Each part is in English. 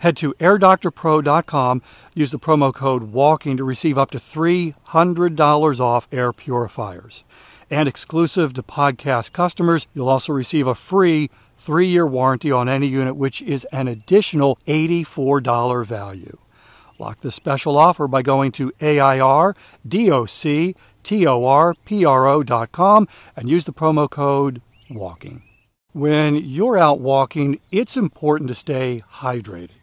Head to airdoctorpro.com, use the promo code WALKING to receive up to $300 off air purifiers. And exclusive to podcast customers, you'll also receive a free three year warranty on any unit, which is an additional $84 value. Lock this special offer by going to AIRDOCTORPRO.com and use the promo code WALKING. When you're out walking, it's important to stay hydrated.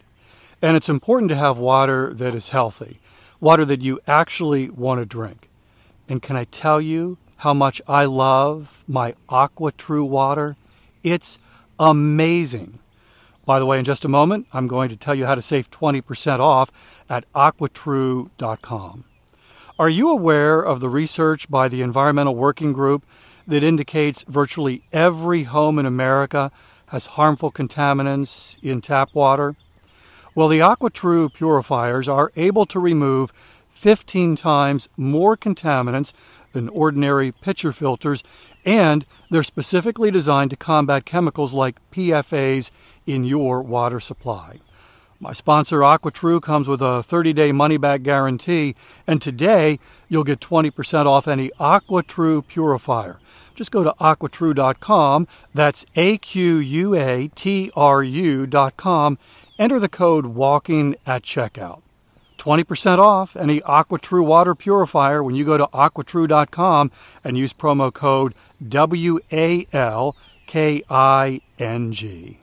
And it's important to have water that is healthy, water that you actually want to drink. And can I tell you how much I love my AquaTrue water? It's amazing. By the way, in just a moment, I'm going to tell you how to save 20% off at aquatrue.com. Are you aware of the research by the Environmental Working Group that indicates virtually every home in America has harmful contaminants in tap water? Well, the AquaTrue purifiers are able to remove 15 times more contaminants than ordinary pitcher filters, and they're specifically designed to combat chemicals like PFAs in your water supply. My sponsor, AquaTrue, comes with a 30 day money back guarantee, and today you'll get 20% off any AquaTrue purifier. Just go to aquatrue.com, that's A Q U A T R U.com, Enter the code WALKING at checkout. 20% off any AquaTrue water purifier when you go to aquatrue.com and use promo code W A L K I N G.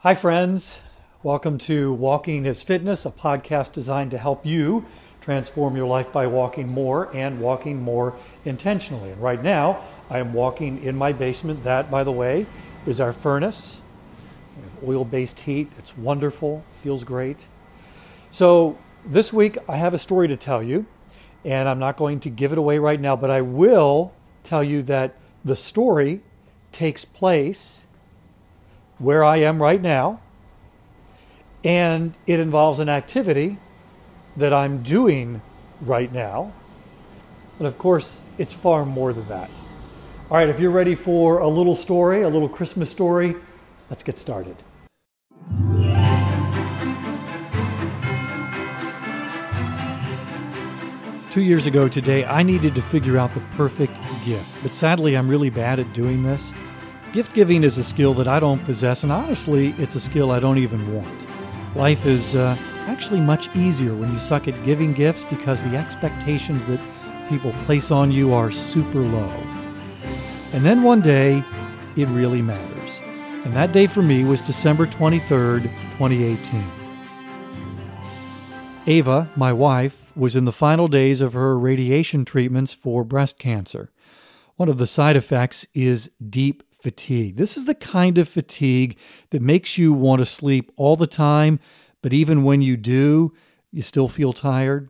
Hi, friends. Welcome to Walking is Fitness, a podcast designed to help you transform your life by walking more and walking more intentionally. And right now, I am walking in my basement. That, by the way, is our furnace oil based heat. It's wonderful, feels great. So, this week I have a story to tell you, and I'm not going to give it away right now, but I will tell you that the story takes place where I am right now, and it involves an activity that I'm doing right now. But of course, it's far more than that. All right, if you're ready for a little story, a little Christmas story, let's get started. Two years ago today, I needed to figure out the perfect gift, but sadly, I'm really bad at doing this. Gift giving is a skill that I don't possess, and honestly, it's a skill I don't even want. Life is uh, actually much easier when you suck at giving gifts because the expectations that people place on you are super low. And then one day, it really matters. And that day for me was December 23rd, 2018. Ava, my wife, was in the final days of her radiation treatments for breast cancer. One of the side effects is deep fatigue. This is the kind of fatigue that makes you want to sleep all the time, but even when you do, you still feel tired.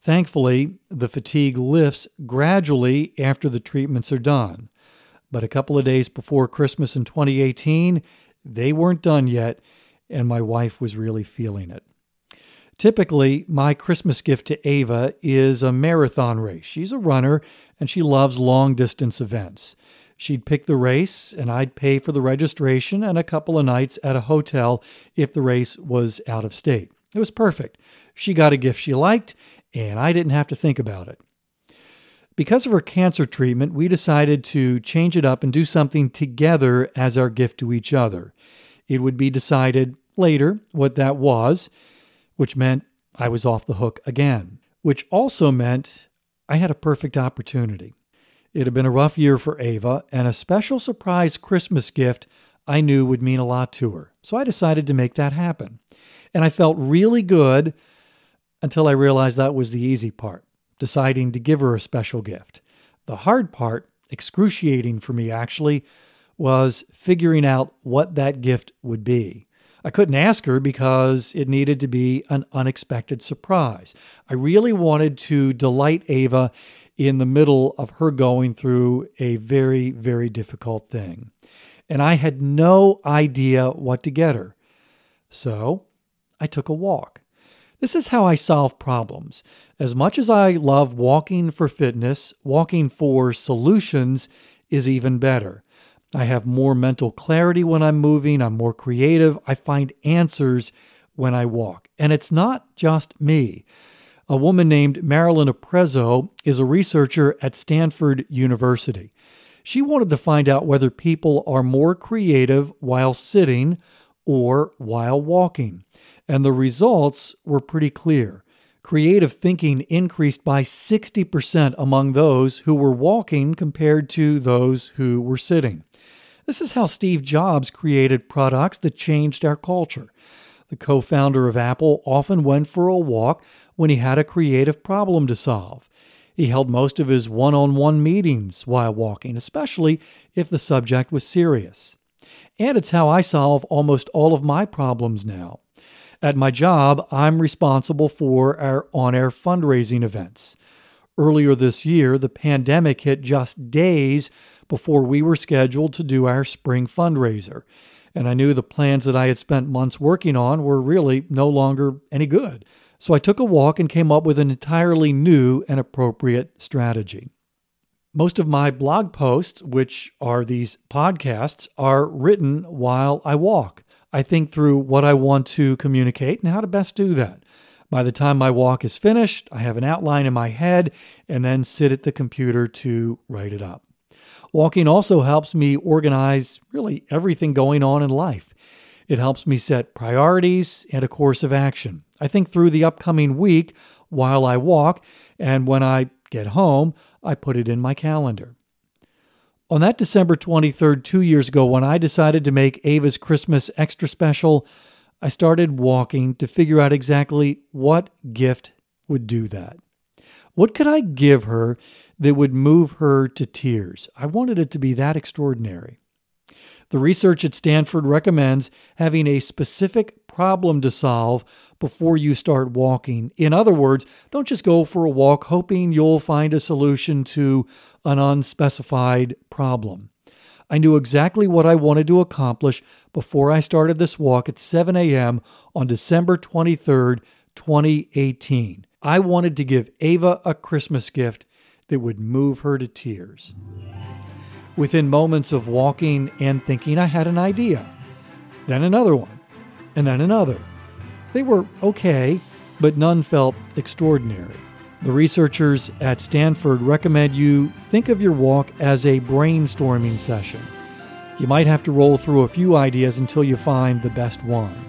Thankfully, the fatigue lifts gradually after the treatments are done. But a couple of days before Christmas in 2018, they weren't done yet, and my wife was really feeling it. Typically, my Christmas gift to Ava is a marathon race. She's a runner and she loves long distance events. She'd pick the race, and I'd pay for the registration and a couple of nights at a hotel if the race was out of state. It was perfect. She got a gift she liked, and I didn't have to think about it. Because of her cancer treatment, we decided to change it up and do something together as our gift to each other. It would be decided later what that was which meant I was off the hook again, which also meant I had a perfect opportunity. It had been a rough year for Ava, and a special surprise Christmas gift I knew would mean a lot to her. So I decided to make that happen. And I felt really good until I realized that was the easy part deciding to give her a special gift. The hard part, excruciating for me actually, was figuring out what that gift would be. I couldn't ask her because it needed to be an unexpected surprise. I really wanted to delight Ava in the middle of her going through a very, very difficult thing. And I had no idea what to get her. So I took a walk. This is how I solve problems. As much as I love walking for fitness, walking for solutions is even better. I have more mental clarity when I'm moving, I'm more creative, I find answers when I walk. And it's not just me. A woman named Marilyn Oppezzo is a researcher at Stanford University. She wanted to find out whether people are more creative while sitting or while walking. And the results were pretty clear. Creative thinking increased by 60% among those who were walking compared to those who were sitting. This is how Steve Jobs created products that changed our culture. The co founder of Apple often went for a walk when he had a creative problem to solve. He held most of his one on one meetings while walking, especially if the subject was serious. And it's how I solve almost all of my problems now. At my job, I'm responsible for our on air fundraising events. Earlier this year, the pandemic hit just days before we were scheduled to do our spring fundraiser. And I knew the plans that I had spent months working on were really no longer any good. So I took a walk and came up with an entirely new and appropriate strategy. Most of my blog posts, which are these podcasts, are written while I walk. I think through what I want to communicate and how to best do that. By the time my walk is finished, I have an outline in my head and then sit at the computer to write it up. Walking also helps me organize really everything going on in life. It helps me set priorities and a course of action. I think through the upcoming week while I walk, and when I get home, I put it in my calendar. On that December 23rd, two years ago, when I decided to make Ava's Christmas extra special, I started walking to figure out exactly what gift would do that. What could I give her that would move her to tears? I wanted it to be that extraordinary. The research at Stanford recommends having a specific problem to solve before you start walking. In other words, don't just go for a walk hoping you'll find a solution to an unspecified problem. I knew exactly what I wanted to accomplish before I started this walk at 7 a.m. on December 23rd, 2018. I wanted to give Ava a Christmas gift that would move her to tears. Within moments of walking and thinking, I had an idea, then another one, and then another. They were okay, but none felt extraordinary. The researchers at Stanford recommend you think of your walk as a brainstorming session. You might have to roll through a few ideas until you find the best one.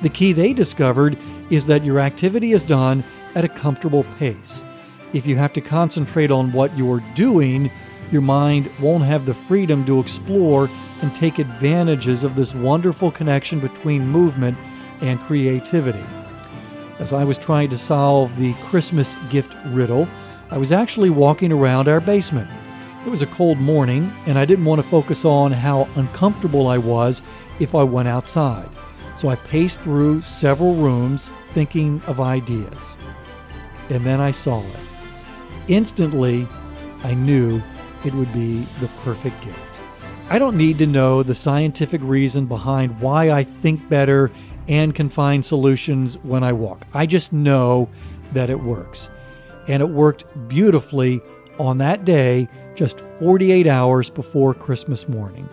The key they discovered is that your activity is done at a comfortable pace. If you have to concentrate on what you're doing, your mind won't have the freedom to explore and take advantages of this wonderful connection between movement and creativity. As I was trying to solve the Christmas gift riddle, I was actually walking around our basement. It was a cold morning, and I didn't want to focus on how uncomfortable I was if I went outside. So I paced through several rooms thinking of ideas. And then I saw it. Instantly, I knew it would be the perfect gift. I don't need to know the scientific reason behind why I think better and can find solutions when I walk. I just know that it works. And it worked beautifully on that day, just 48 hours before Christmas morning.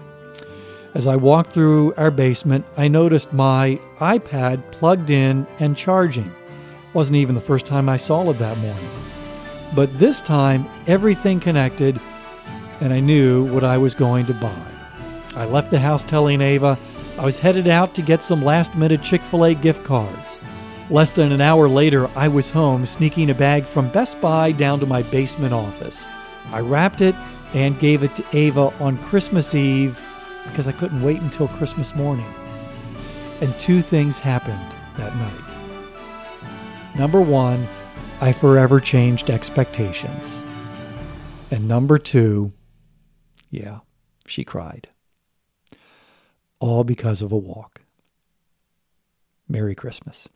As I walked through our basement, I noticed my iPad plugged in and charging. Wasn't even the first time I saw it that morning. But this time, everything connected, and I knew what I was going to buy. I left the house telling Ava I was headed out to get some last minute Chick fil A gift cards. Less than an hour later, I was home sneaking a bag from Best Buy down to my basement office. I wrapped it and gave it to Ava on Christmas Eve because I couldn't wait until Christmas morning. And two things happened that night. Number one, I forever changed expectations. And number two, yeah, she cried. All because of a walk. Merry Christmas.